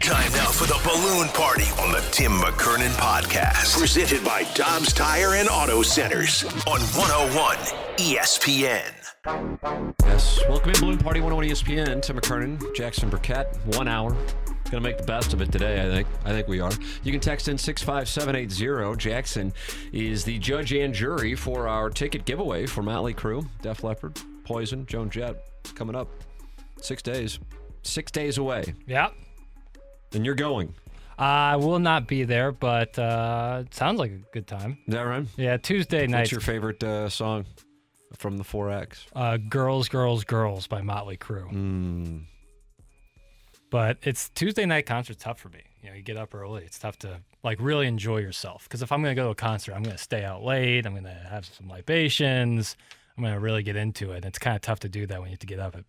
Time now for the balloon party on the Tim McKernan podcast. Presented by Dobbs Tire and Auto Centers on 101 ESPN. Yes, welcome in Balloon Party 101 ESPN. Tim McKernan, Jackson Burkett, one hour. Gonna make the best of it today, I think. I think we are. You can text in 65780. Jackson is the judge and jury for our ticket giveaway for Motley Crue, Def Leppard, Poison, Joan Jett. Coming up. Six days. Six days away. Yeah. And you're going. I will not be there, but uh, it sounds like a good time. Is that right? Yeah, Tuesday night. What's your favorite uh, song from the 4X? Uh, Girls, Girls, Girls by Motley Crue. Mm. But it's Tuesday night concert's tough for me. You know, you get up early. It's tough to like really enjoy yourself. Because if I'm going to go to a concert, I'm going to stay out late. I'm going to have some libations. I'm going to really get into it. And it's kind of tough to do that when you have to get up at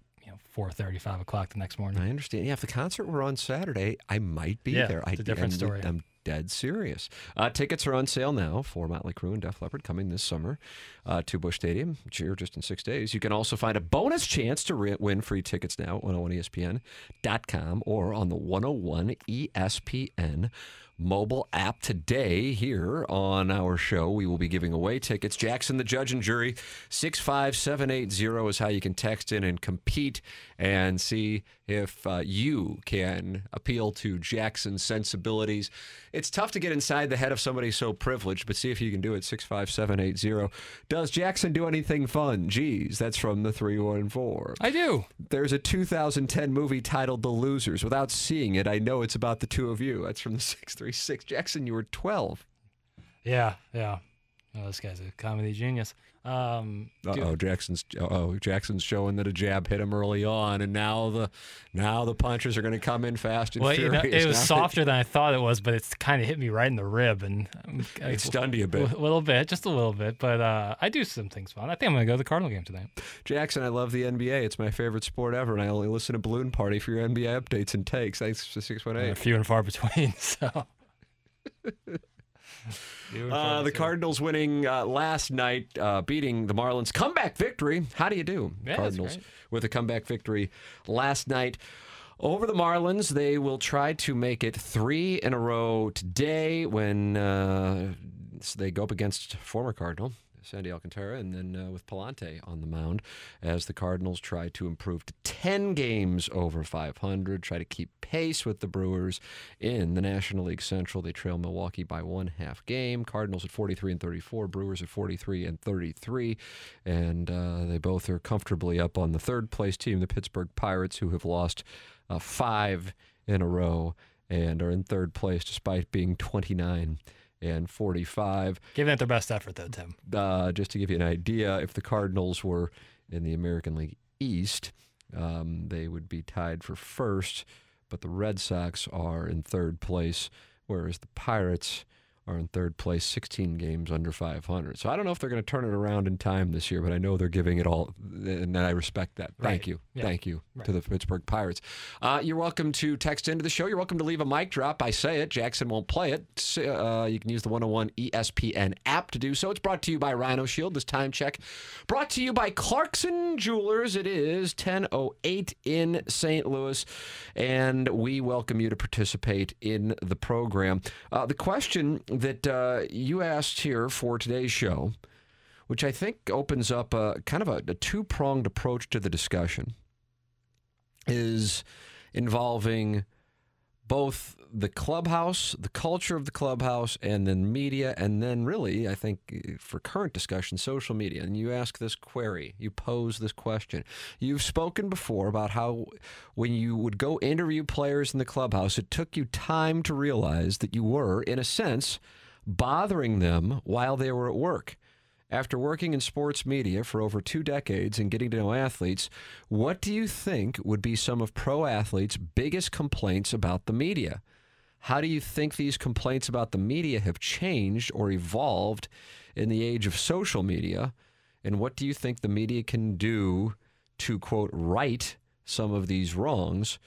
know 4:30, 5 o'clock the next morning. I understand. Yeah, if the concert were on Saturday, I might be Yeah, there. it's I, a different I'm, story. I'm dead serious. Uh, tickets are on sale now for Motley Crue and Def Leppard coming this summer uh, to Busch Stadium. Cheer just in six days. You can also find a bonus chance to re- win free tickets now at 101ESPN.com or on the 101 ESPN mobile app today here on our show. We will be giving away tickets. Jackson, the judge and jury, 65780 is how you can text in and compete and see if uh, you can appeal to Jackson's sensibilities. It's tough to get inside the head of somebody so privileged, but see if you can do it. 65780. Does Jackson do anything fun? Geez, that's from the 314. I do. There's a 2010 movie titled The Losers. Without seeing it, I know it's about the two of you. That's from the 636. Jackson, you were 12. Yeah, yeah. Oh, this guy's a comedy genius. Um, Oh, Jackson's oh Jackson's showing that a jab hit him early on, and now the now the punches are going to come in fast and well, you know, it was Now softer than I thought it was, but it's kind of hit me right in the rib, and um, I- It stunned you a bit. A little bit, just a little bit. But uh, I do some things fun. I think I'm gonna go to the Cardinal game tonight. Jackson, I love the NBA. It's my favorite sport ever, and I only listen to Balloon Party for your NBA updates and takes. Thanks to six one eight. one few and far between. So. Few and far Uh, the. Cardinals winning uh, last night, uh, beating the Marlins. Comeback victory. How do you do, Yeah, Cardinals, with a comeback victory last night over the Marlins? They will try to make it three in a row today when uh, they go up against former Cardinal. Sandy Alcantara, and then uh, with Pallante on the mound as the Cardinals try to improve to 10 games over 500, try to keep pace with the Brewers in the National League Central. They trail Milwaukee by one half game. Cardinals at 43 and 34, Brewers at 43 and 33, and uh, they both are comfortably up on the third place team, the Pittsburgh Pirates, who have lost uh, five in a row and are in third place despite being 29 and 45 Giving it their best effort, though, Tim. uh, just to give you an idea, if the Cardinals were in the American League East, um, they would be tied for first, but the Red Sox are in third place, whereas the Pirates are in third place, 16 games under 500. So I don't know if they're going to turn it around in time this year, but I know they're giving it all, and I respect that. Thank Right. you. Yeah. Thank you Right. to the Pittsburgh Pirates. Uh, you're welcome to text into the show. You're welcome to leave a mic drop. I say it. Jackson won't play it. Uh, you can use the 101 ESPN app to do so. It's brought to you by Rhino Shield. This time check brought to you by Clarkson Jewelers. It is 10:08 in St. Louis, and we welcome you to participate in the program. Uh, the question that uh, you asked here for today's show which I think opens up a kind of a, a two pronged approach to the discussion, is involving both the clubhouse, the culture of the clubhouse, and then media, and then really, I think uh, for current discussion, social media. And you ask this query, you pose this question. You've spoken before about how when you would go interview players in the clubhouse, it took you time to realize that you were, in a sense, bothering them while they were at work. After working in sports media for over two decades and getting to know athletes, what do you think would be some of pro athletes' biggest complaints about the media? How do you think these complaints about the media have changed or evolved in the age of social media? And what do you think the media can do to, quote, right some of these wrongs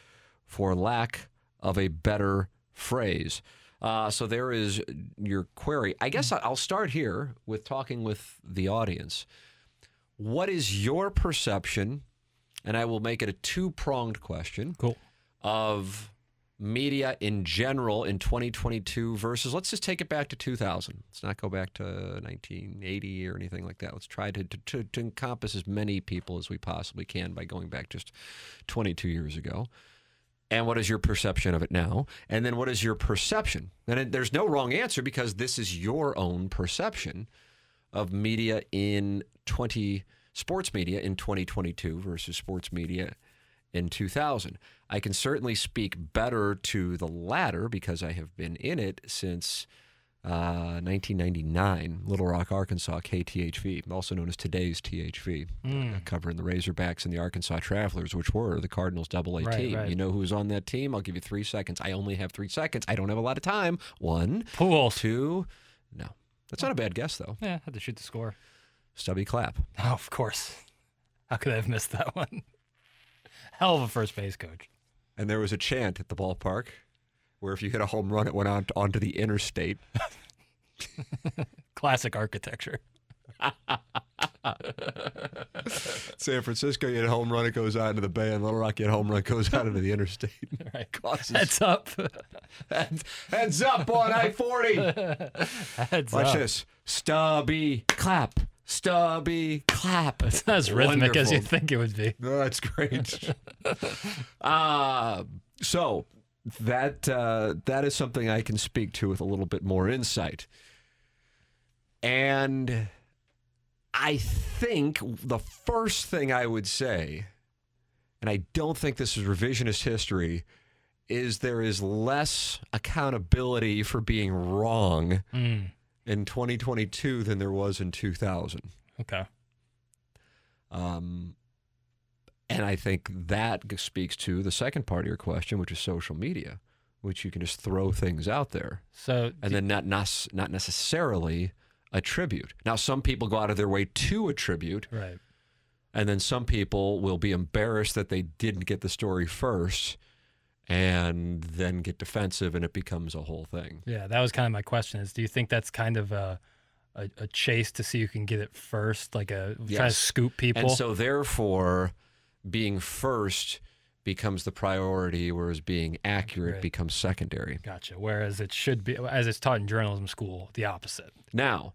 for lack of a better phrase? Uh, so there is your query. I guess I'll start here with talking with the audience. What is your perception? And I will make it a two pronged question Cool. of media in general in 2022 versus let's just take it back to 2000. Let's not go back to 1980 or anything like that. Let's try to, to, to encompass as many people as we possibly can by going back just 22 years ago. And what is your perception of it now? And then what is your perception? And it, there's no wrong answer because this is your own perception of media in 20 sports media in 2022 versus sports media in 2000. I can certainly speak better to the latter because I have been in it since uh, 1999, Little Rock, Arkansas, KTHV, also known as today's THV, uh, covering the Razorbacks and the Arkansas Travelers, which were the Cardinals double A Right, team. right. You know who's on that team? I'll give you three seconds. I only have three seconds. I don't have a lot of time. One, Pools. two, no. That's not a bad guess, though. Yeah, had to shoot the score. Stubby Clapp. Oh, of course. How could I have missed that one? Hell of a first base coach. And there was a chant at the ballpark where if you hit a home run, it went on onto the interstate. Classic architecture. San Francisco, you hit a home run, it goes out into the bay, and Little Rock, you hit a home run, it goes out into the interstate. Right. Causes Heads up. heads, heads up on I 40. Heads Watch up. this. Stubby Clapp. Stubby Clapp. It's not as rhythmic as you think it would be. No, that's great. uh, so that uh, that is something I can speak to with a little bit more insight. And I think the first thing I would say, and I don't think this is revisionist history, is there is less accountability for being wrong Mm, in 2022 than there was in 2000. okay. Um, and I think that speaks to the second part of your question, which is social media, which you can just throw things out there So, and then not nas- not necessarily attribute. Now, some people go out of their way to attribute, right. and then some people will be embarrassed that they didn't get the story first, and then get defensive, and it becomes a whole thing. Yeah, that was kind of my question is do you think that's kind of a, a, a chase to see who can get it first, like a trying to scoop people? And so, therefore, being first becomes the priority, whereas being accurate Right. becomes secondary. Gotcha. Whereas it should be, as it's taught in journalism school, the opposite. Now,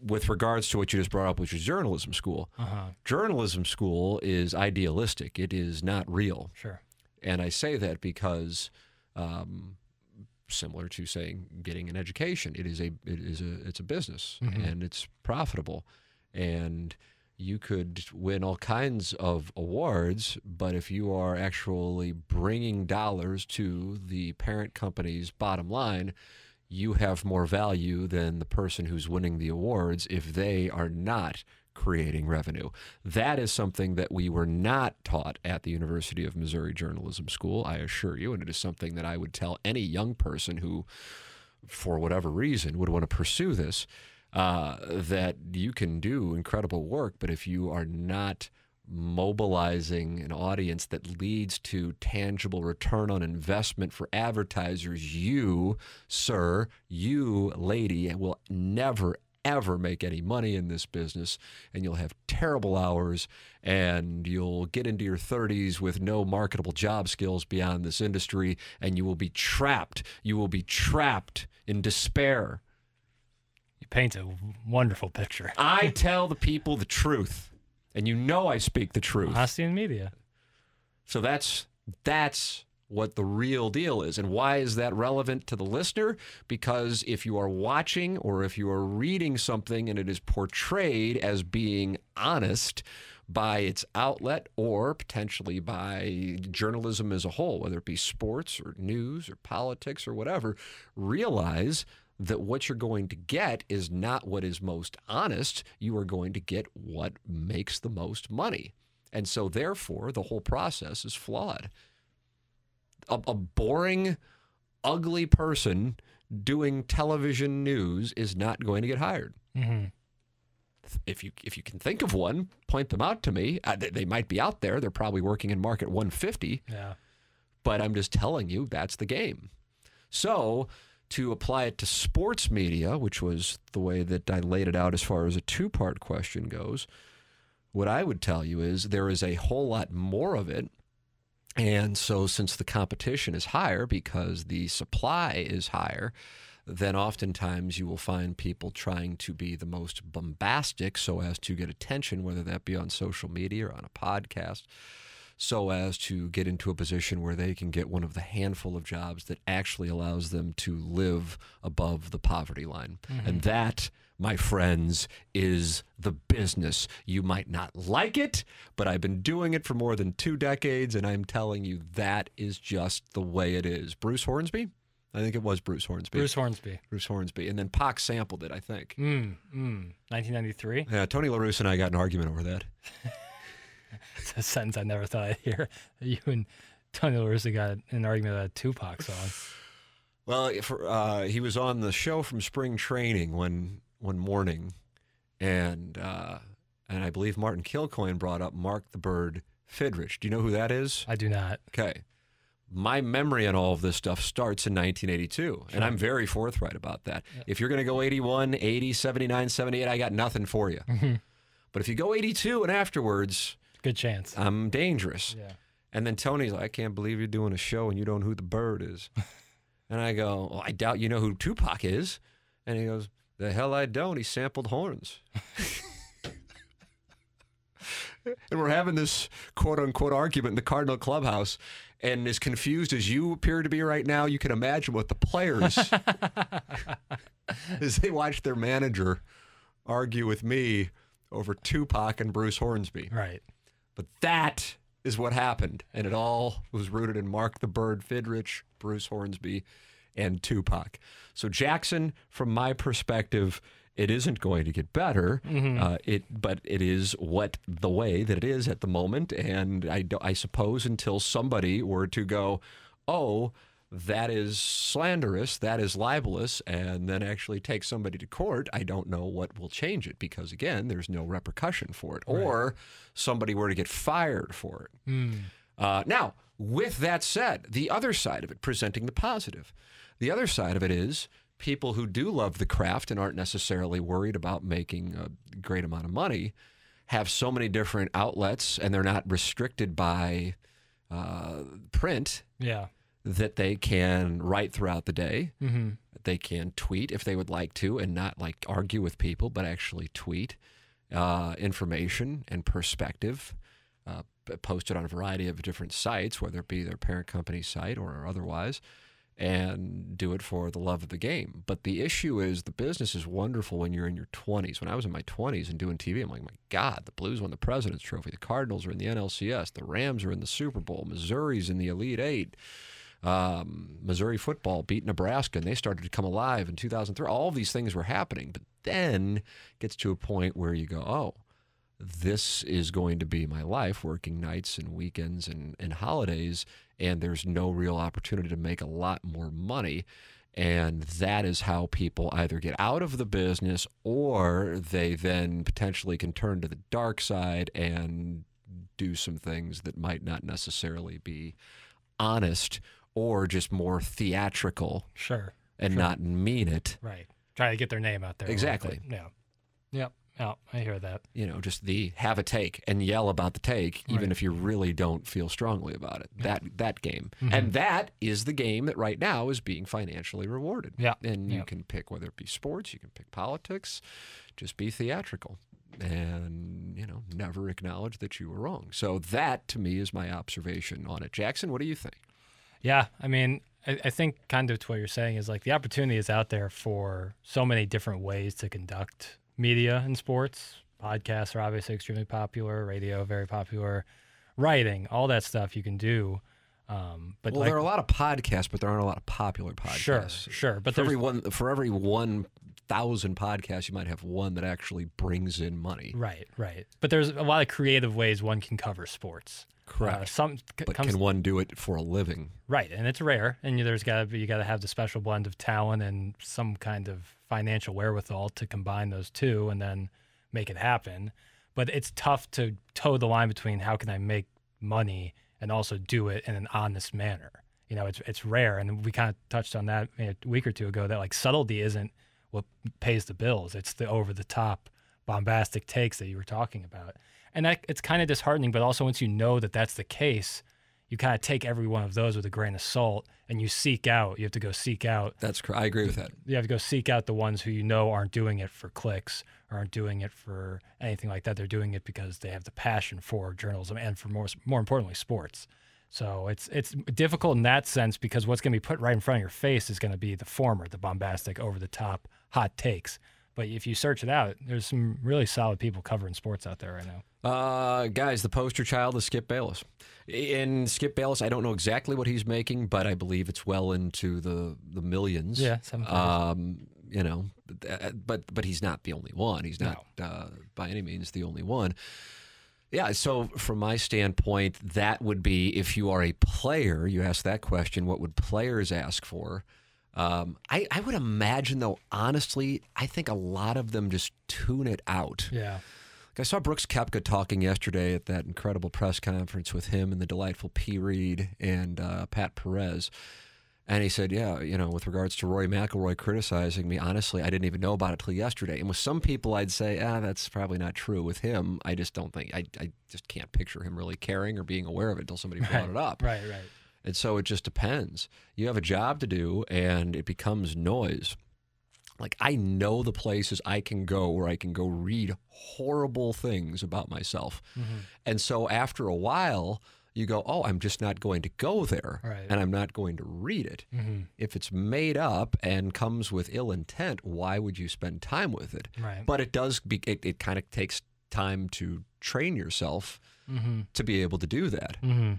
with regards to what you just brought up, which is journalism school, Uh-huh. journalism school is idealistic. It is not real. Sure. And I say that because, um, similar to saying getting an education, it is a it is a it's a business and it's profitable, and you could win all kinds of awards, but if you are actually bringing dollars to the parent company's bottom line, you have more value than the person who's winning the awards if they are not creating revenue. That is something that we were not taught at the University of Missouri Journalism School, I assure you, and it is something that I would tell any young person who for whatever reason would want to pursue this uh, that you can do incredible work but if you are not mobilizing an audience that leads to tangible return on investment for advertisers you sir you lady will never ever make any money in this business and you'll have terrible hours and you'll get into your 30s with no marketable job skills beyond this industry and you will be trapped you will be trapped in despair You paint a wonderful picture. i tell the people the truth and you know i speak the truth I Honesty in media. so that's that's what the real deal is. And why is that relevant to the listener? Because if you are watching or if you are reading something and it is portrayed as being honest by its outlet or potentially by journalism as a whole, whether it be sports or news or politics or whatever, realize that what you're going to get is not what is most honest. You are going to get what makes the most money. And so, therefore, the whole process is flawed. A, a boring, ugly person doing television news is not going to get hired. If you if you can think of one, point them out to me. Uh, they, they might be out there. They're probably working in market 150 Yeah. but I'm just telling you that's the game. So, to apply it to sports media, which was the way that I laid it out as far as a two part question goes, what I would tell you is there is a whole lot more of it. And so, since the competition is higher because the supply is higher, then oftentimes you will find people trying to be the most bombastic so as to get attention, whether that be on social media or on a podcast so as to get into a position where they can get one of the handful of jobs that actually allows them to live above the poverty line. And mm-hmm. that, my friends, is the business. You might not like it, but I've been doing it for more than two decades, and I'm telling you that is just the way it is. Bruce Hornsby? I think it was Bruce Hornsby. Bruce Hornsby. Bruce Hornsby. And then Pac sampled it, I think. Mm, mm. 1993. Yeah, Tony La Russa and I got an argument over that. It's a sentence I never thought I'd hear. You and Tony La Russa got an argument about a Tupac song. Well, for, uh, he was on the show from spring training one one morning, and uh, and I believe Martin Kilcoyne brought up Mark the Bird Fidrych. Do you know who that is? I do not. Okay. My memory on all of this stuff starts in 1982, and I'm very forthright about that. If you're going to go 81, 80, 79, 78, I got nothing for you. But if you go 82 and afterwards, Good chance. I'm dangerous. Yeah. And then Tony's like, I can't believe you're doing a show and you don't know who the bird is. and I go, well, I doubt you know who Tupac is. And he goes, The hell I don't. He sampled horns. and we're having this quote unquote argument in the Cardinal clubhouse. And as confused as you appear to be right now, you can imagine what the players, as they watch their manager argue with me over Tupac and Bruce Hornsby. Right. But that is what happened. And it all was rooted in Mark the Bird Fidrych, Bruce Hornsby, and Tupac. So, Jackson, from my perspective, it isn't going to get better. Uh, it, but it is what the way that it is at the moment. And I, I suppose until somebody were to go, oh, that is slanderous, that is libelous, and then actually take somebody to court, I don't know what will change it because, again, there's no repercussion for it. Or somebody were to get fired for it. Uh, now, with that said, the other side of it, presenting the positive, the other side of it is people who do love the craft and aren't necessarily worried about making a great amount of money have so many different outlets and they're not restricted by uh, print Yeah. that they can write throughout the day. Mm-hmm. They can tweet if they would like to and not like argue with people, but actually tweet uh, information and perspective. Uh, posted on a variety of different sites, whether it be their parent company site or otherwise, and do it for the love of the game. But the issue is the business is wonderful when you're in your 20s. When I was in my 20s and doing TV, I'm like, my God, the Blues won the President's Trophy. The Cardinals are in the NLCS. The Rams are in the Super Bowl. Missouri's in the Elite Eight um, Missouri football beat Nebraska and they started to come alive in 2003. All these things were happening, but then gets to a point where you go, oh, this is going to be my life, working nights and weekends and, and holidays, and there's no real opportunity to make a lot more money. And that is how people either get out of the business or they then potentially can turn to the dark side and do some things that might not necessarily be honest or just more theatrical Sure. and not mean it. Right. Try to get their name out there. Exactly. Yeah. Yep. Yeah. I hear that. You know, just the have a take and yell about the take, even Right. if you really don't feel strongly about it. That that game, Mm-hmm. and that is the game that right now is being financially rewarded. Yeah. and you Yeah. can pick whether it be sports, you can pick politics, just be theatrical, and you know, never acknowledge that you were wrong. So that to me is my observation on it. Jackson, what do you think? Yeah, I mean, I, I think kind of to what you're saying is like the opportunity is out there for so many different ways to conduct media and sports. Podcasts are obviously extremely popular, radio very popular, writing, all that stuff you can do. Um, but well, like, there are a lot of podcasts, but there aren't a lot of popular podcasts. Sure, sure, but for every one for every one thousand podcasts, you might have one that actually brings in money. Right, right. But there's a lot of creative ways one can cover sports. Correct. Uh, some c- But comes can one do it for a living? right, and it's rare, and you- there's got to be you got to have the special blend of talent and some kind of financial wherewithal to combine those two, and then make it happen. But it's tough to toe the line between how can I make money and also do it in an honest manner. You know, it's it's rare, and we kind of touched on that a week or two ago. That like subtlety isn't what pays the bills; it's the over the top, bombastic takes that you were talking about, and that it's kind of disheartening. But also, once you know that that's the case, you kind of take every one of those with a grain of salt, and you seek out. You have to go seek out That's cor- I agree with that. you have to go seek out the ones who you know aren't doing it for clicks or aren't doing it for anything like that. They're doing it because they have the passion for journalism and for more more importantly sports. So it's it's difficult in that sense because what's going to be put right in front of your face is going to be the former, the bombastic, over the top, hot takes. But if you search it out, there's some really solid people covering sports out there right now. Uh, guys, the poster child is Skip Bayless. And Skip Bayless, I don't know exactly what he's making, but I believe it's well into the the millions. Yeah. Um, you know, but, uh, but but he's not the only one. He's not uh, by any means the only one. Yeah, so from my standpoint, that would be if you are a player, you ask that question, what would players ask for? Um, I, I would imagine, though, honestly, I think a lot of them just tune it out. Yeah. Like I saw Brooks Koepka talking yesterday at that incredible press conference with him and the delightful P. Reed and uh, Pat Perez. And he said, Yeah, you know, with regards to Rory McIlroy criticizing me, honestly, I didn't even know about it till yesterday. And with some people, I'd say, Ah, that's probably not true. With him, I just don't think, I, I just can't picture him really caring or being aware of it until somebody brought it up. Right, right. And so it just depends. You have a job to do, and it becomes noise. Like, I know the places I can go where I can go read horrible things about myself. Mm-hmm. And so after a while, you go, oh, I'm just not going to go there. Right. And I'm not going to read it. Mm-hmm. If it's made up and comes with ill intent, why would you spend time with it? Right. But it does, be, it, it kind of takes time to train yourself mm-hmm. to be able to do that. Mm-hmm.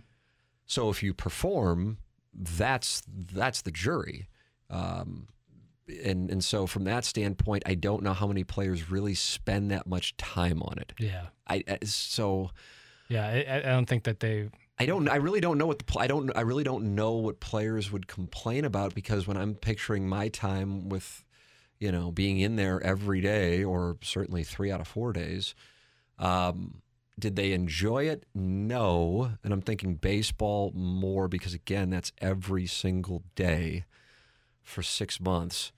So if you perform, that's that's the jury. Um, and and so from that standpoint, I don't know how many players really spend that much time on it. Yeah. I I- so Yeah. I, I- don't think that they. I don't I really don't know what the I don't I really don't know what players would complain about because when I'm picturing my time with you know being in there every day or certainly 3 out of 4 days um did they enjoy it? No. And I'm thinking baseball more because again that's every single day for 6 months.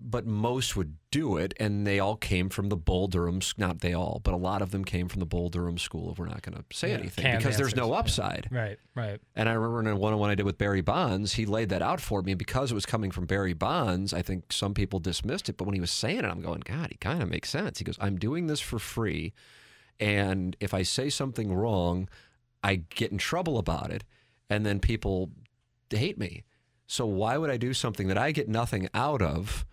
But most would do it, and they all came from the Bull Durham. Not they all, but a lot of them came from the Bull Durham school. If we're not going to say Yeah, anything, because there's no answers, yeah. upside. Right, right. And I remember in a one-on-one I did with Barry Bonds, he laid that out for me. And because it was coming from Barry Bonds, I think some people dismissed it. But when he was saying it, I'm going, God, he kind of makes sense. He goes, I'm doing this for free, and if I say something wrong, I get in trouble about it, and then people hate me. So why would I do something that I get nothing out of,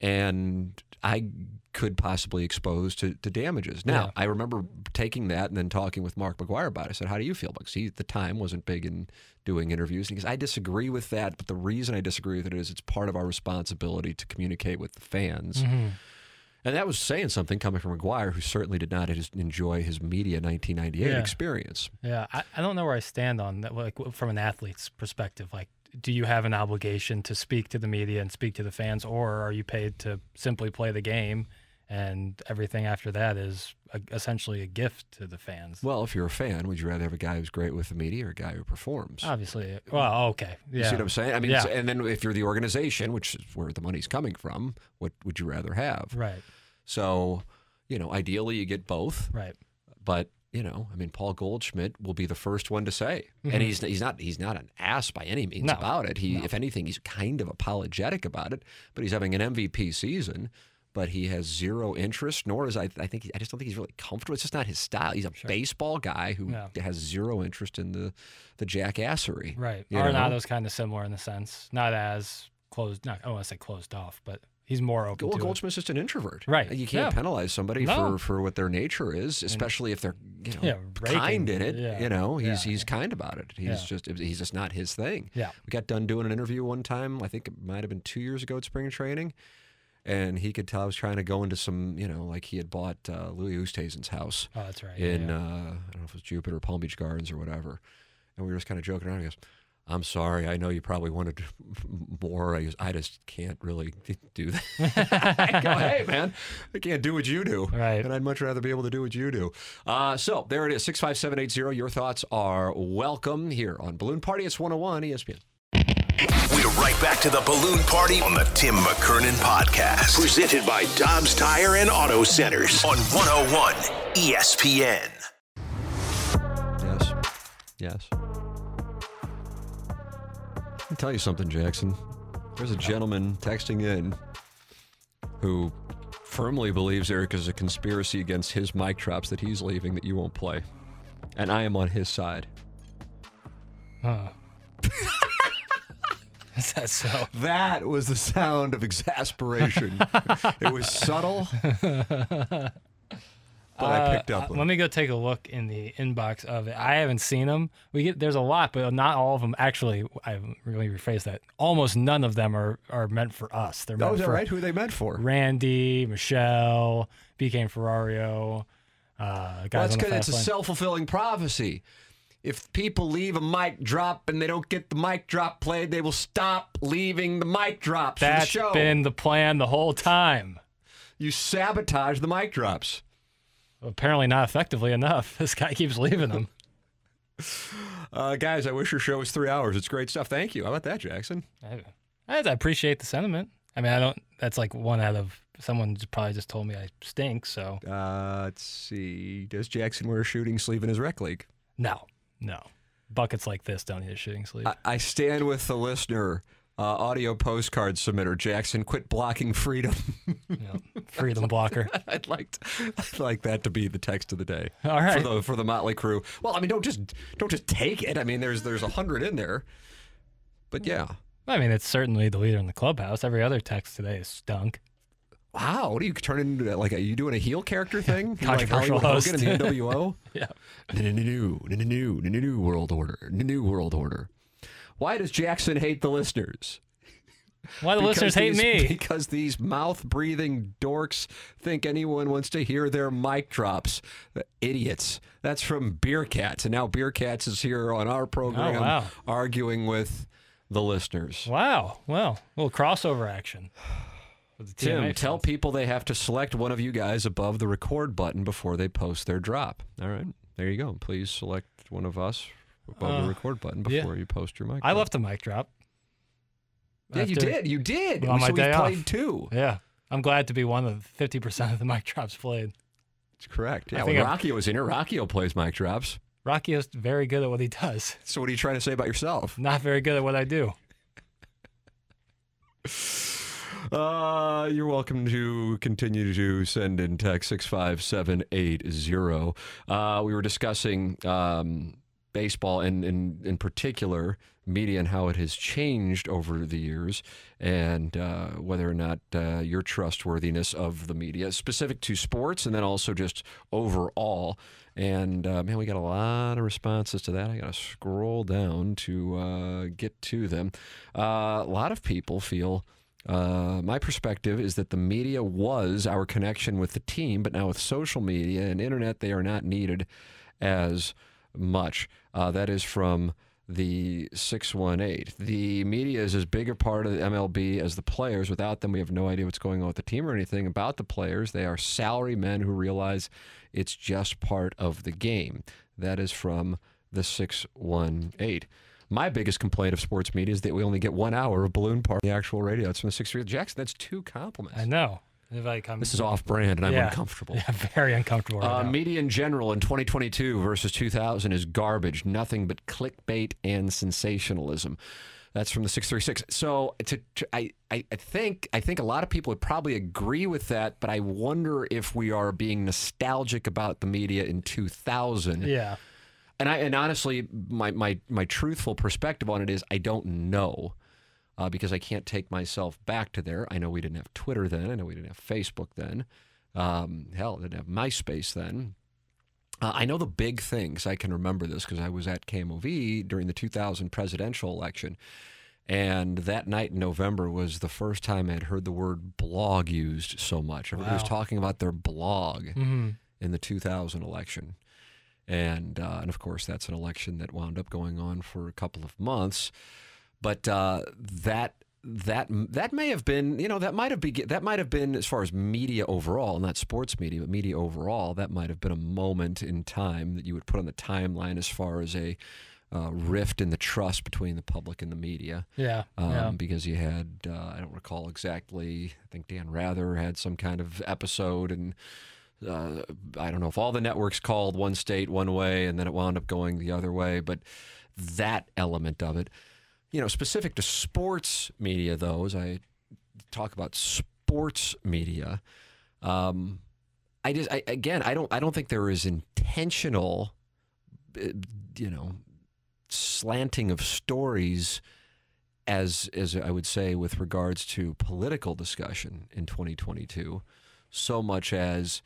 and I could possibly expose to, to damages? Now Yeah. I remember taking that and then talking with Mark McGwire about it. I said, "How do you feel?" Because he at the time wasn't big in doing interviews, and he goes, "I disagree with that, but the reason I disagree with it is it's part of our responsibility to communicate with the fans." Mm-hmm. And that was saying something coming from McGwire, who certainly did not his- enjoy his media 1998 Yeah. experience. Yeah, I, I don't know where I stand on that. Like from an athlete's perspective, like, do you have an obligation to speak to the media and speak to the fans, or are you paid to simply play the game, and everything after that is a, essentially a gift to the fans? Well, if you're a fan, would you rather have a guy who's great with the media or a guy who performs? Obviously, well, okay, yeah. You see what I'm saying? I mean, Yeah. and then if you're the organization, which is where the money's coming from, what would you rather have? Right, So, you know, ideally you get both, right, but you know, I mean, Paul Goldschmidt will be the first one to say, and he's he's not he's not an ass by any means Mm-hmm. No. about it. He, if anything, he's kind of apologetic about it, but he's having an MVP season. But he has zero interest. Nor is I. I think I just don't think he's really comfortable. It's just not his style. He's a baseball guy who Yeah. has zero interest in the the jackassery. Right. Arenado's kind of similar in the sense, not as closed. Not I don't want to say closed off, but he's more open Well, to it. Goldschmidt's just an introvert. Right. You can't Yeah. penalize somebody No. for, for what their nature is, especially if they're you know Yeah, raking. kind in it. Yeah. You know, he's he's kind about it. He's just he's just not his thing. Yeah. We got done doing an interview one time. I think it might have been two years ago at spring training. And he could tell I was trying to go into some, you know, like he had bought uh, Louis Oosthuizen's house Oh, that's right. in, yeah. uh, I don't know if it was Jupiter, or Palm Beach Gardens, or whatever. And we were just kind of joking around. He goes, I'm sorry. I know you probably wanted more. I, goes, I just can't really do that. I go, hey, man, I can't do what you do. Right. And I'd much rather be able to do what you do. Uh, so there it is 65780. Your thoughts are welcome here on Balloon Party. It's 101 ESPN. We're right back to the balloon party on the Tim McKernan podcast. Presented by Dobbs Tire and Auto Centers on 101 ESPN. Yes. Yes. Let me tell you something, Jackson. There's a gentleman texting in who firmly believes Eric is a conspiracy against his mic drops that he's leaving that you won't play. And I am on his side. Huh. Is that so? That was the sound of exasperation. it was subtle, but I picked up Uh, on let it. me go take a look in the inbox of it. I haven't seen them. We get there's a lot, but not all of them. Actually, I really rephrase that. Almost none of them are are meant for us. They're meant Oh, is that for right? Who are they meant for? Randy, Michelle, BK and Ferrario, uh, Well, that's on the because it's a self fulfilling prophecy. If people leave a mic drop and they don't get the mic drop played, they will stop leaving the mic drops for the That's show. been the plan the whole time. You sabotage the mic drops. Apparently not effectively enough. This guy keeps leaving them. Uh, guys, I wish your show was three hours. It's great stuff. Thank you. How about that, Jackson? I, I appreciate the sentiment. I mean, I don't. That's like one out of someone probably just told me I stink. So Uh, let's see. Does Jackson wear a shooting sleeve in his rec league? no, no. Buckets like this don't need a shooting sleeve. I, I stand with the listener. Uh, audio postcard submitter Jackson, quit blocking freedom. Know, freedom blocker. I'd like to, I'd like that to be the text of the day. All right. For the for the Motley Crue. Well, I mean, don't just don't just take it. I mean, there's there's a hundred in there. But yeah. I mean, it's certainly the leader in the clubhouse. Every other text today is stunk. Wow, what are you turning into? Like, are you doing a heel character thing? Like Controversial Hogan in host. the NWO? Yeah. New, new, new, new, new world order. New world order. Why does Jackson hate the listeners? Why the Because listeners hate these- me? Because these mouth breathing dorks think anyone wants to hear their mic drops. Idiots. That's from Beer Cats. And now Beer Cats is here on our program Oh, wow. arguing with the listeners. Wow. Well, a little crossover action. The Tim, tell fans. people they have to select one of you guys above the record button before they post their drop. All right. There you go. Please select one of us above the Uh, record button yeah. before you post your mic. I drop. left a mic drop. Yeah, you did. You did. on my so we day played off. two. Yeah. I'm glad to be one of the 50% of the mic drops played. That's correct. I Yeah, think when Rockio was in here, Rockio plays mic drops. Rocky is very good at what he does. So what are you trying to say about yourself? Not very good at what I do. Uh, you're welcome to continue to send in text 65780. Uh, we were discussing um, baseball and in, in particular media and how it has changed over the years and uh, whether or not uh, your trustworthiness of the media specific to sports and then also just overall. And uh, man, we got a lot of responses to that. I got to scroll down to uh, get to them. Uh, a lot of people feel uh, my perspective is that the media was our connection with the team, but now with social media and internet, they are not needed as much. Uh, that is from the 618. The media is as big a part of the MLB as the players. Without them, we have no idea what's going on with the team or anything about the players. They are salary men who realize it's just part of the game. That is from the 618. My biggest complaint of sports media is that we only get one hour of balloon part the actual radio. It's from the 6 Jackson, that's two compliments. I know. If I come, This is off brand and I'm Yeah. uncomfortable. Yeah, very uncomfortable right Uh, media in general in 2022 versus 2000 is garbage. Nothing but clickbait and sensationalism. That's from the 636. So to, to, I I think I think a lot of people would probably agree with that, but I wonder if we are being nostalgic about the media in 2000. Yeah. And I and honestly, my my my truthful perspective on it is I don't know. Uh, because I can't take myself back to there. I know we didn't have Twitter then. I know we didn't have Facebook then. Um, hell, didn't have MySpace then. Uh, I know the big things. I can remember this because I was at KMOV during the 2000 presidential election. And that night in November was the first time I'd heard the word blog used so much. Everybody was talking about their blog hmm in the 2000 election. And, uh, and of course, that's an election that wound up going on for a couple of months. But uh, that that that may have been, you know, that might have be that might have been as far as media overall, not sports media, but media overall. That might have been a moment in time that you would put on the timeline as far as a uh, rift in the trust between the public and the media Yeah. um, yeah. because you had uh, I don't recall exactly. I think Dan Rather had some kind of episode, and uh, I don't know if all the networks called one state one way, and then it wound up going the other way. But that element of it, you know, specific to sports media, though, as I talk about sports media, um, I just I, again I don't I don't think there is intentional, uh, you know, slanting of stories as as I would say with regards to political discussion in 2022 so much as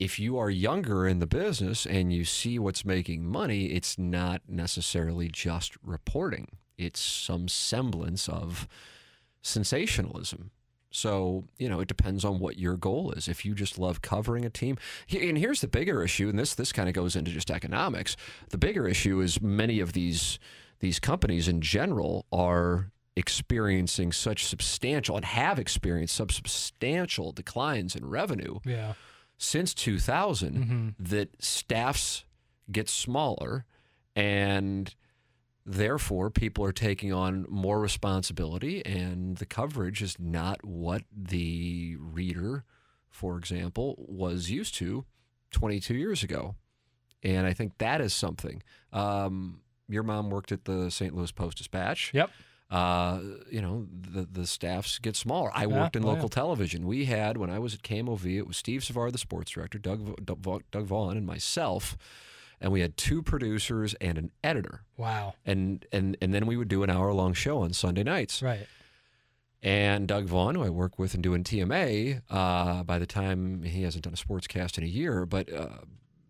if you are younger in the business and you see what's making money it's not necessarily just reporting. It's some semblance of sensationalism. So you know it depends on what your goal is. If you just love covering a team and here's the bigger issue and this this kind of goes into just economics. The bigger issue is many of these these companies in general are experiencing such substantial and have experienced substantial declines in revenue yeah. Since 2000 Mm-hmm. that staffs get smaller and therefore people are taking on more responsibility and the coverage is not what the reader for example was used to 22 years ago and i think that is something um, your mom worked at the st louis post dispatch Yep. Uh, you know, the the staffs get smaller. I Yeah, worked in oh, local yeah. television. We had when I was at KMOV, it was Steve Savard, the sports director, Doug Doug Doug Vaughn, and myself, and we had two producers and an editor, Wow. and and and then we would do an hour long show on Sunday nights. Right. And Doug Vaughn, who I work with and doing TMA, uh, by the time he hasn't done a sportscast in a year, but uh,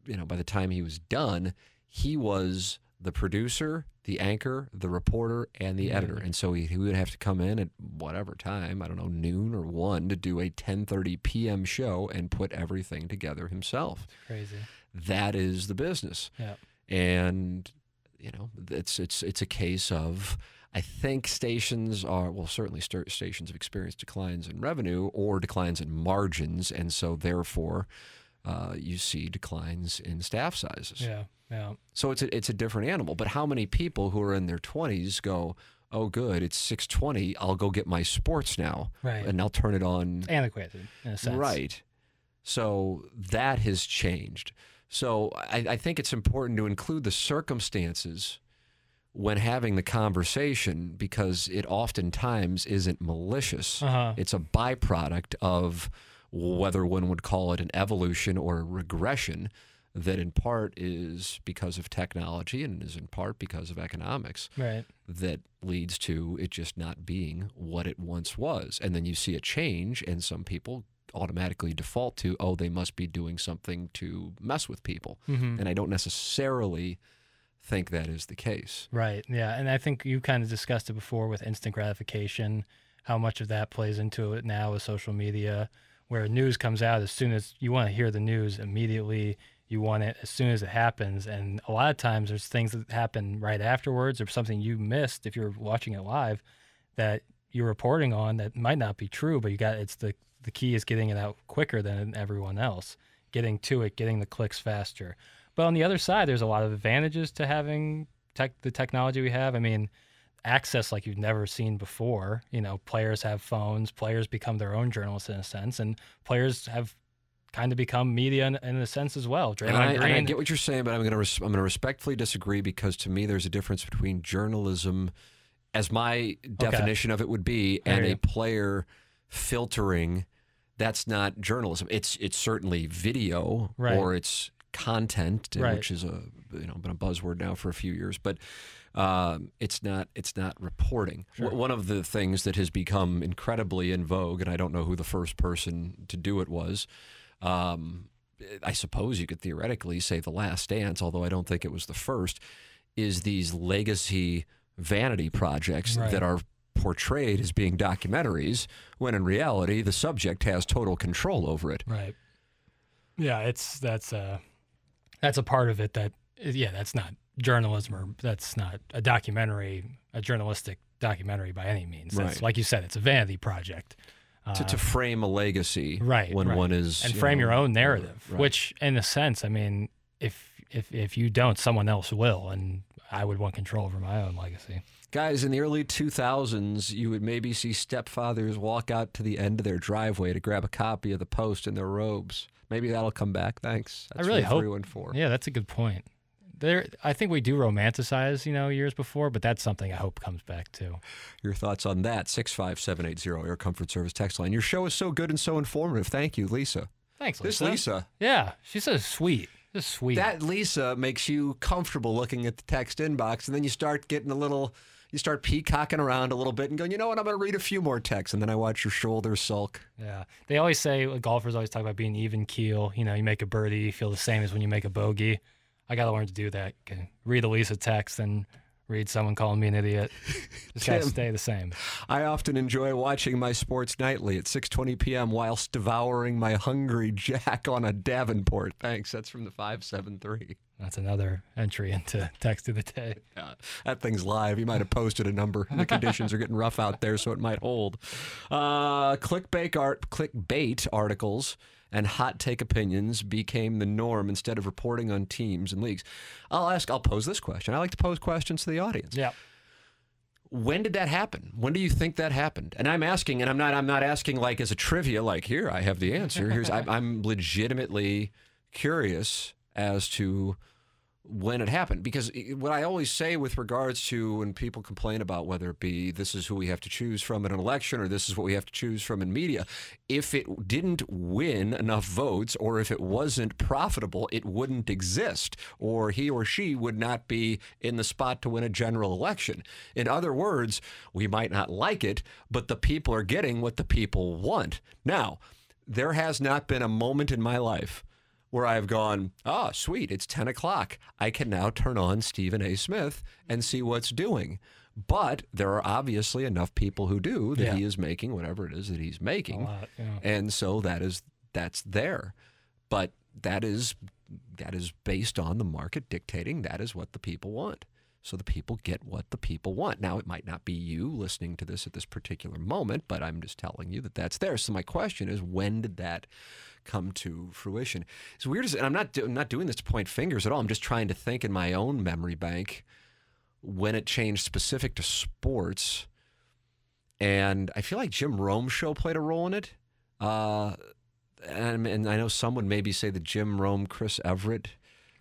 you know, by the time he was done, he was the producer, the anchor, the reporter, and the editor. Mm. And so he, he would have to come in at whatever time, I don't know, noon or one, to do a 10:30 p.m. show and put everything together himself. Crazy. That is the business Yeah. and you know it's it's it's a case of I think stations are well certainly st- stations have experienced declines in revenue or declines in margins, and so therefore uh, you see declines in staff sizes. Yeah. Yeah. So it's a, it's a different animal. But how many people who are in their twenties go, oh good, it's six twenty, I'll go get my sports now, Right. and I'll turn it on Antiquated in a sense. Right. So that has changed. So I, I think it's important to include the circumstances when having the conversation because it oftentimes isn't malicious. Uh-huh. It's a byproduct of whether one would call it an evolution or a regression that in part is because of technology and is in part because of economics Right. that leads to it just not being what it once was. And then you see a change, and some people automatically default to, oh, they must be doing something to mess with people. Mm-hmm. And I don't necessarily think that is the case. Right. Yeah. And I think you kind of discussed it before with instant gratification, how much of that plays into it now with social media, where news comes out as soon as you want to hear the news immediately. You want it as soon as it happens. And a lot of times there's things that happen right afterwards or something you missed if you're watching it live that you're reporting on that might not be true, but you got it's the the key is getting it out quicker than everyone else, getting to it, getting the clicks faster. But on the other side, there's a lot of advantages to having tech, the technology we have. I mean, access like you've never seen before. You know, players have phones, players become their own journalists in a sense, and players have kind of become media in, in a sense as well. Draymond And I, and I get what you're saying, but I'm going to res- I'm going to respectfully disagree because to me there's a difference between journalism as my definition of it would be, and a player filtering. That's not journalism. It's it's certainly video Right. or it's content, Right. which is a you know been a buzzword now for a few years, but um, it's not it's not reporting. W- One of the things that has become incredibly in vogue, and I don't know who the first person to do it was. Um, I suppose you could theoretically say the Last Dance, although I don't think it was the first. Is these legacy vanity projects Right. that are portrayed as being documentaries, when in reality the subject has total control over it. Right. Yeah, it's that's uh that's a part of it that yeah, that's not journalism or that's not a documentary, a journalistic documentary by any means. That's, Right. like you said, it's a vanity project. to, to frame a legacy, Uh, Right. When right. one is and you frame know, your own narrative, right. which in a sense, I mean, if if if you don't, someone else will, and I would want control over my own legacy. Guys, in the early 2000s, you would maybe see stepfathers walk out to the end of their driveway to grab a copy of the Post in their robes. Maybe that'll come back. Thanks. That's I really hope. 314. Yeah, that's a good point. There, I think we do romanticize, you know, years before, but that's something I hope comes back too. Your thoughts on that? 65780, Air Comfort Service text line. Your show is so good and so informative. Thank you, Lisa. Thanks, This Lisa. Lisa. Yeah, she's so sweet. Just sweet. That Lisa makes you comfortable looking at the text inbox, and then you start getting a little, you start peacocking around a little bit and going, you know what, I'm going to read a few more texts, and then I watch your shoulders sulk. yeah, they always say golfers always talk about being even keel. You know, you make a birdie, you feel the same as when you make a bogey. I got to learn to do that. Can read a Lisa text and read someone calling me an idiot. Just got to stay the same. I often enjoy watching my sports nightly at 6:20 p.m. whilst devouring my hungry jack on a Davenport. Thanks. That's from the 573. That's another entry into text of the day. Yeah, that thing's live. You might have posted a number. The conditions are getting rough out there, so it might hold. Uh, clickbait art, clickbait articles and hot take opinions became the norm instead of reporting on teams and leagues. I'll ask. I'll pose this question. I like to pose questions to the audience. Yeah. When did that happen? When do you think that happened? And I'm asking, and I'm not. I'm not asking like as a trivia. Like here, I have the answer. Here's. I'm, I'm legitimately curious as to when it happened because eh, eh, what I always say with regards to when people complain about whether it be this is who we have to choose from in an election or this is what we have to choose from in media, if it didn't win enough votes or if it wasn't profitable, it wouldn't exist or he or she would not be in the spot to win a general election. In other words, we might not like it, but the people are getting what the people want. Now, there has not been a moment in my life where I've gone, ah, sweet, it's 10 o'clock. I can now turn on Stephen A. Smith and see what's doing. But there are obviously enough people who do that Yeah. he is making whatever it is that he's making. lot, yeah. And so that is that's there. But that is that is based on the market dictating that is what the people want. So the people get what the people want. Now it might not be you listening to this at this particular moment, but I'm just telling you that that's there. So my question is when did that come to fruition? It's weird as and I'm not do, I'm not doing this to point fingers at all. I'm just trying to think in my own memory bank when it changed specific to sports. And I feel like Jim Rome show played a role in it. Uh, and, and I know some would maybe say the Jim Rome, Chris Everett,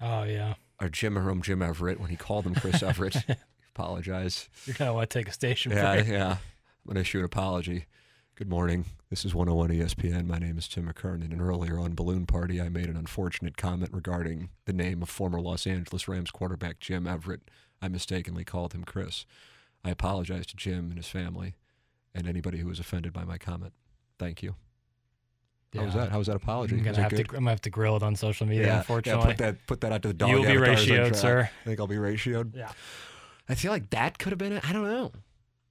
Oh yeah. Or Jim Jim Everett, when he called him Chris Everett. Apologize. You're gonna want to take a station Yeah, break. yeah. I'm going to issue an apology. Good morning. This is 101 ESPN. My name is Tim McKernan. And earlier on Balloon Party, I made an unfortunate comment regarding the name of former Los Angeles Rams quarterback Jim Everett. I mistakenly called him Chris. I apologize to Jim and his family and anybody who was offended by my comment. Thank you. How was that? How was that apology? I'm gonna have good? to. I'm gonna have to grill it on social media. unfortunately. put that put that out to the dog. You'll be ratioed, sir. I think I'll be ratioed. Yeah. I feel like that could have been it. I don't know.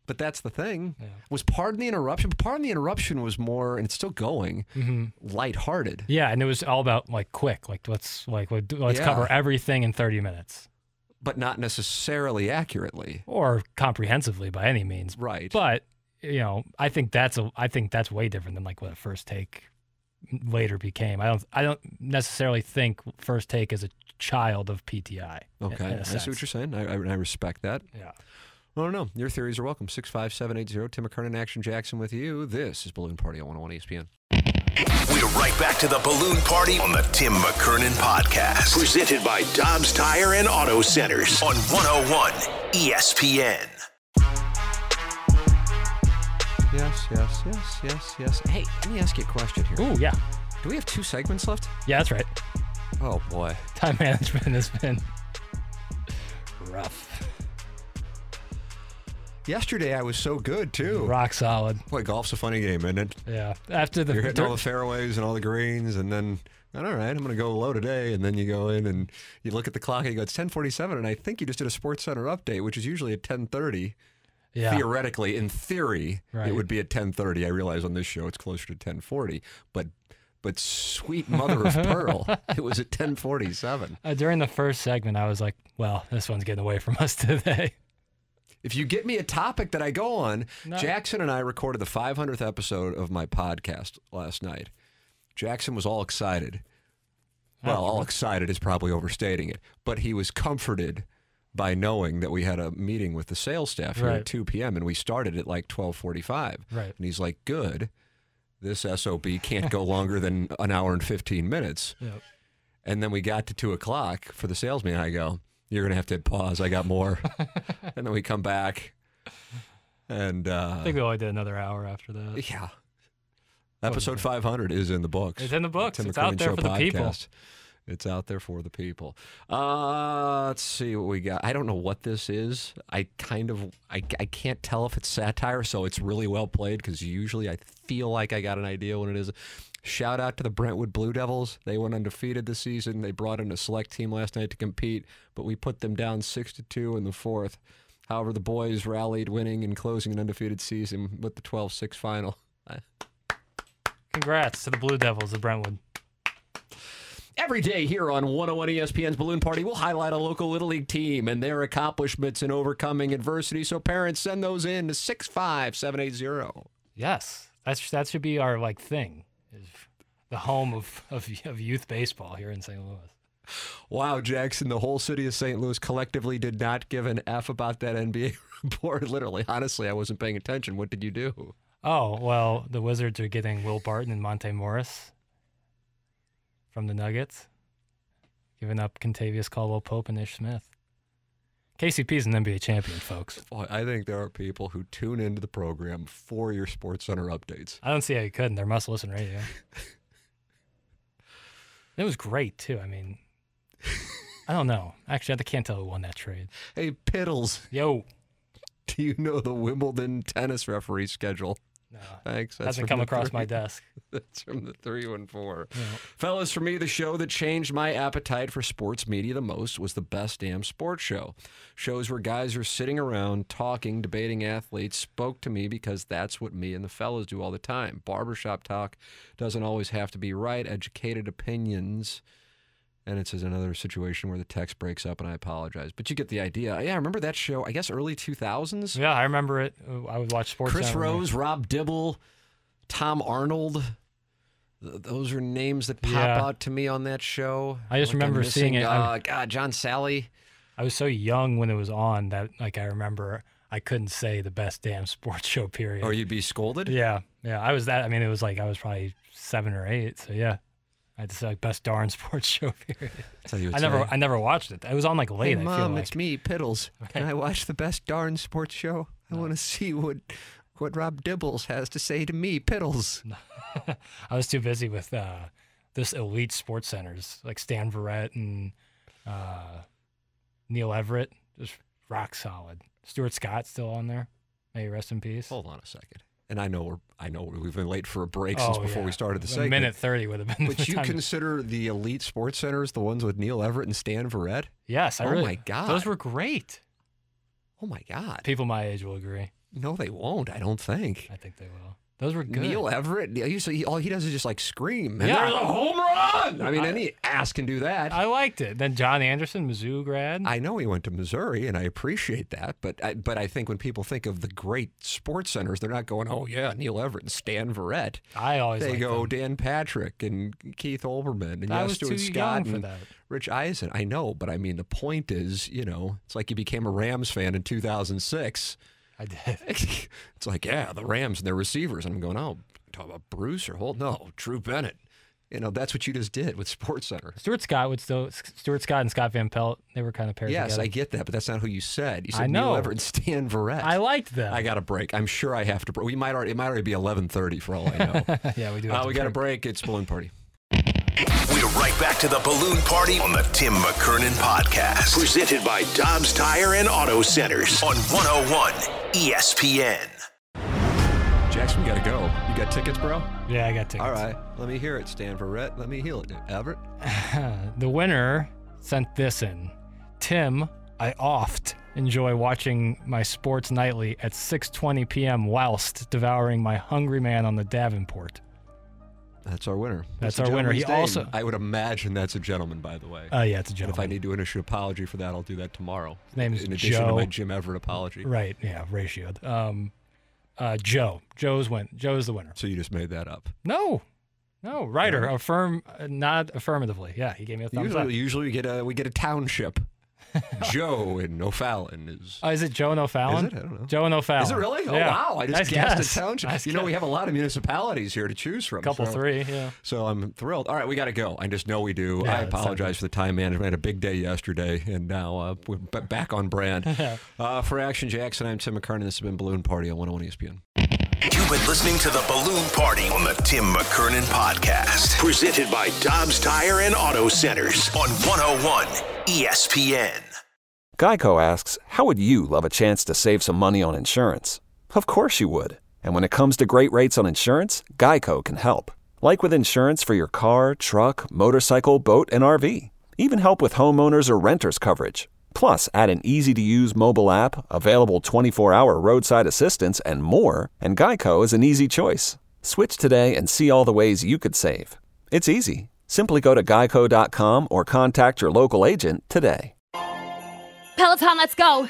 But that's the thing. Yeah. Was pardon the interruption? Pardon the interruption was more, and it's still going, hmm lighthearted. Yeah, and it was all about like quick, like let's like let- let's Yeah. cover everything in 30 minutes, but not necessarily accurately. or comprehensively by any means. Right. But you know, I think that's a I think that's way different than like what a first take later became. I don't I don't necessarily think first take is a child of PTI. okay. in a I see what you're saying. I, I, I respect that. Yeah. I don't know. Your theories are welcome. 65780. Tim McKernan, Action Jackson with you. This is Balloon Party on 101 ESPN. We're right back to the balloon party on the Tim McKernan podcast. Presented by Dobbs Tire and Auto Centers on 101 ESPN. Yes, yes, yes, yes, yes. Hey, let me ask you a question here. Ooh, yeah. Do we have two segments left? Yeah, that's right. Oh boy. Time management has been rough. Yesterday I was so good too. Rock solid. Boy, golf's a funny game, isn't it? Yeah. After the You're hitting all the fairways and all the greens, and then all right, I'm going to go low today, and then you go in and you look at the clock and you go, it's 10:47, and I think you just did a Sports Center update, which is usually at 10:30. Yeah. Theoretically, in theory, Right. it would be at 10:30. I realize on this show it's closer to 10:40, but but sweet mother of pearl, it was at 10:47. Uh, during the first segment, I was like, well, this one's getting away from us today. If you get me a topic that I go on, No. Jackson and I recorded the 500th episode of my podcast last night. Jackson was all excited. Well, all excited is probably overstating it, but he was comforted by knowing that we had a meeting with the sales staff here Right. at 2 p.m. and we started at like 12:45. Right. And he's like, "Good. This SOB can't go longer than an hour and 15 minutes." Yep. And then we got to two o'clock for the sales meeting. I go, "You're gonna have to hit pause. I got more." and then we come back, and uh, I think we only did another hour after that. yeah, episode 500 is in the books. It's in the books. Tim It's out there Show for the people. It's out there for the people. Uh, let's see what we got. I don't know what this is. I kind of I, I can't tell if it's satire, so it's really well played because usually I feel like I got an idea when it is. Shout out to the Brentwood Blue Devils. They went undefeated this season. They brought in a select team last night to compete, but we put them down six to two in the fourth. However, the boys rallied, winning and closing an undefeated season with the 12-6 final. Congrats to the Blue Devils of Brentwood. Every day here on 101 ESPN's Balloon Party, we'll highlight a local Little League team and their accomplishments in overcoming adversity. So parents, send those in to 65780. Yes, that's that should be our like thing. Is the home of, of of youth baseball here in St. Louis. Wow, Jackson, the whole city of St. Louis collectively did not give an F about that NBA report. Literally, honestly, I wasn't paying attention. What did you do? Oh well, the Wizards are getting Will Barton and Monte Morris from the Nuggets, giving up Kentavious Caldwell Pope and Ish Smith. KCP's an NBA champion, folks. Boy, I think there are people who tune into the program for your Sports Center updates. I don't see how you couldn't. They're must listen radio. it was great too. I mean, I don't know. Actually, I can't tell who won that trade. Hey, Piddles, Yo, do you know the Wimbledon tennis referee schedule? No, Thanks. That's hasn't come across my desk. That's from the three one four. Fellas, for me, the show that changed my appetite for sports media the most was the Best Damn Sports Show. Shows where guys are sitting around talking, debating athletes spoke to me because that's what me and the fellas do all the time. Barbershop talk doesn't always have to be right, educated opinions. And it's another situation where the text breaks up, and I apologize. But you get the idea. Yeah, I remember that show? I guess early 2000s? Yeah, I remember it. I would watch sports. Chris. Rose, Rob Dibble, Tom Arnold. Th- Those are names that pop Yeah. out to me on that show. I just I'm remember seeing it. Uh, God, John Salley. I was so young when it was on that like I remember I couldn't say the best damn sports show period. Or you'd be scolded. yeah, yeah. I was that. I mean, it was like I was probably seven or eight. So yeah, I had to say like best darn sports show period. You I never, say. I never watched it. It was on like Hey, late. I feel mom, like. it's me, Piddles. Can I watch the best darn sports show? I want to see what what Rob Dibbles has to say to me, Piddles. I was too busy with uh, this elite sports centers like Stan Verrett and uh, Neil Everett, just rock solid. Stuart Scott still on there. May he rest in peace. Hold on a second. And I know we're I know we've been late for a break since Oh, before we started the A segment. minute thirty would have been. But you consider the elite sports centers the ones with Neil Everett and Stan Verrett? Yes, I Oh really. my God. those were great. Oh my God. People my age will agree. No, they won't. I don't think. I think they will. Those were good. Neil Everett. He, he- all he does is just like scream. And Yeah. there's a home run. I mean, any ass can do that. I, I liked it. Then John Anderson, Mizzou grad. I know he went to Missouri, and I appreciate that. But I, but I think when people think of the great sports centers, they're not going, "Oh yeah, Neil Everett and Stan Verrett." I always They go them. Dan Patrick and Keith Olbermann and I yes, was Stuart too Scott young for and that. Rich Eisen. I know, but I mean the point is, you know, it's like you became a Rams fan in 2006. I did. it's like, yeah, the Rams and their receivers. And I'm going, oh, talk about Bruce or Holt? No, Drew Bennett. You know, that's what you just did with Sports Center. Stuart Scott would still Stuart Scott and Scott Van Pelt. They were kind of paired Yes, together. I get that, but that's not who you said. You said I know. Neil Everett and Stan Verrett. I liked them. I got a break. I'm sure I have to. Break. We might already. It might already be 11:30 for all I know. yeah, we do. uh, have to we got a break. break. It's balloon party. We're right back to the balloon party on the Tim McKernan podcast. Presented by Dobbs Tire and Auto Centers on 101 ESPN. Jackson, we got to go. You got tickets, bro? Yeah, I got tickets. All right. Let me hear it, Stan Verrett. Let me heal it, Everett. The winner sent this in. Tim, I oft enjoy watching my sports nightly at 6:20 p.m. whilst devouring my hungry man on the Davenport. That's our winner. That's the our winner. He name. also- I would imagine that's a gentleman, by the way. Oh yeah, it's a gentleman. if I need to issue an apology for that, I'll do that tomorrow. His name is in addition to my Jim Everett apology. Right. Yeah. Ratioed. Um, uh, Joe. Joe's win. Joe's the winner. So you just made that up. No. No. Writer. Affirm. Uh, nod affirmatively. Yeah. He gave me a thumbs Usually, up. usually we get a we get a township. Joe in O'Fallon is. Oh, is it Joe and O'Fallon? Is it? I don't know. Joe and O'Fallon. Is it really? Oh Yeah. wow! I just Nice guessed guess. a township. Nice you know, we have a lot of municipalities here to choose from. A couple so- three. Yeah. So I'm thrilled. All right, we got to go. I just know we do. Yeah, I apologize for the time management. I had a big day yesterday, and now uh, we're back on brand. uh, for Action Jackson, I'm Tim McKernan. This has been Balloon Party on 101 ESPN. You've been listening to the Balloon Party on the Tim McKernan podcast. Presented by Dobbs Tire and Auto Centers on 101 ESPN. Geico asks, How would you love a chance to save some money on insurance? Of course you would. And when it comes to great rates on insurance, Geico can help. Like with insurance for your car, truck, motorcycle, boat, and RV. Even help with homeowners or renters coverage. Plus, add an easy to use mobile app, available 24 hour roadside assistance, and more, and Geico is an easy choice. Switch today and see all the ways you could save. It's easy. Simply go to geico.com or contact your local agent today. Peloton, let's go!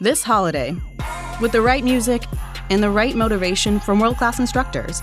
This holiday, with the right music and the right motivation from world class instructors,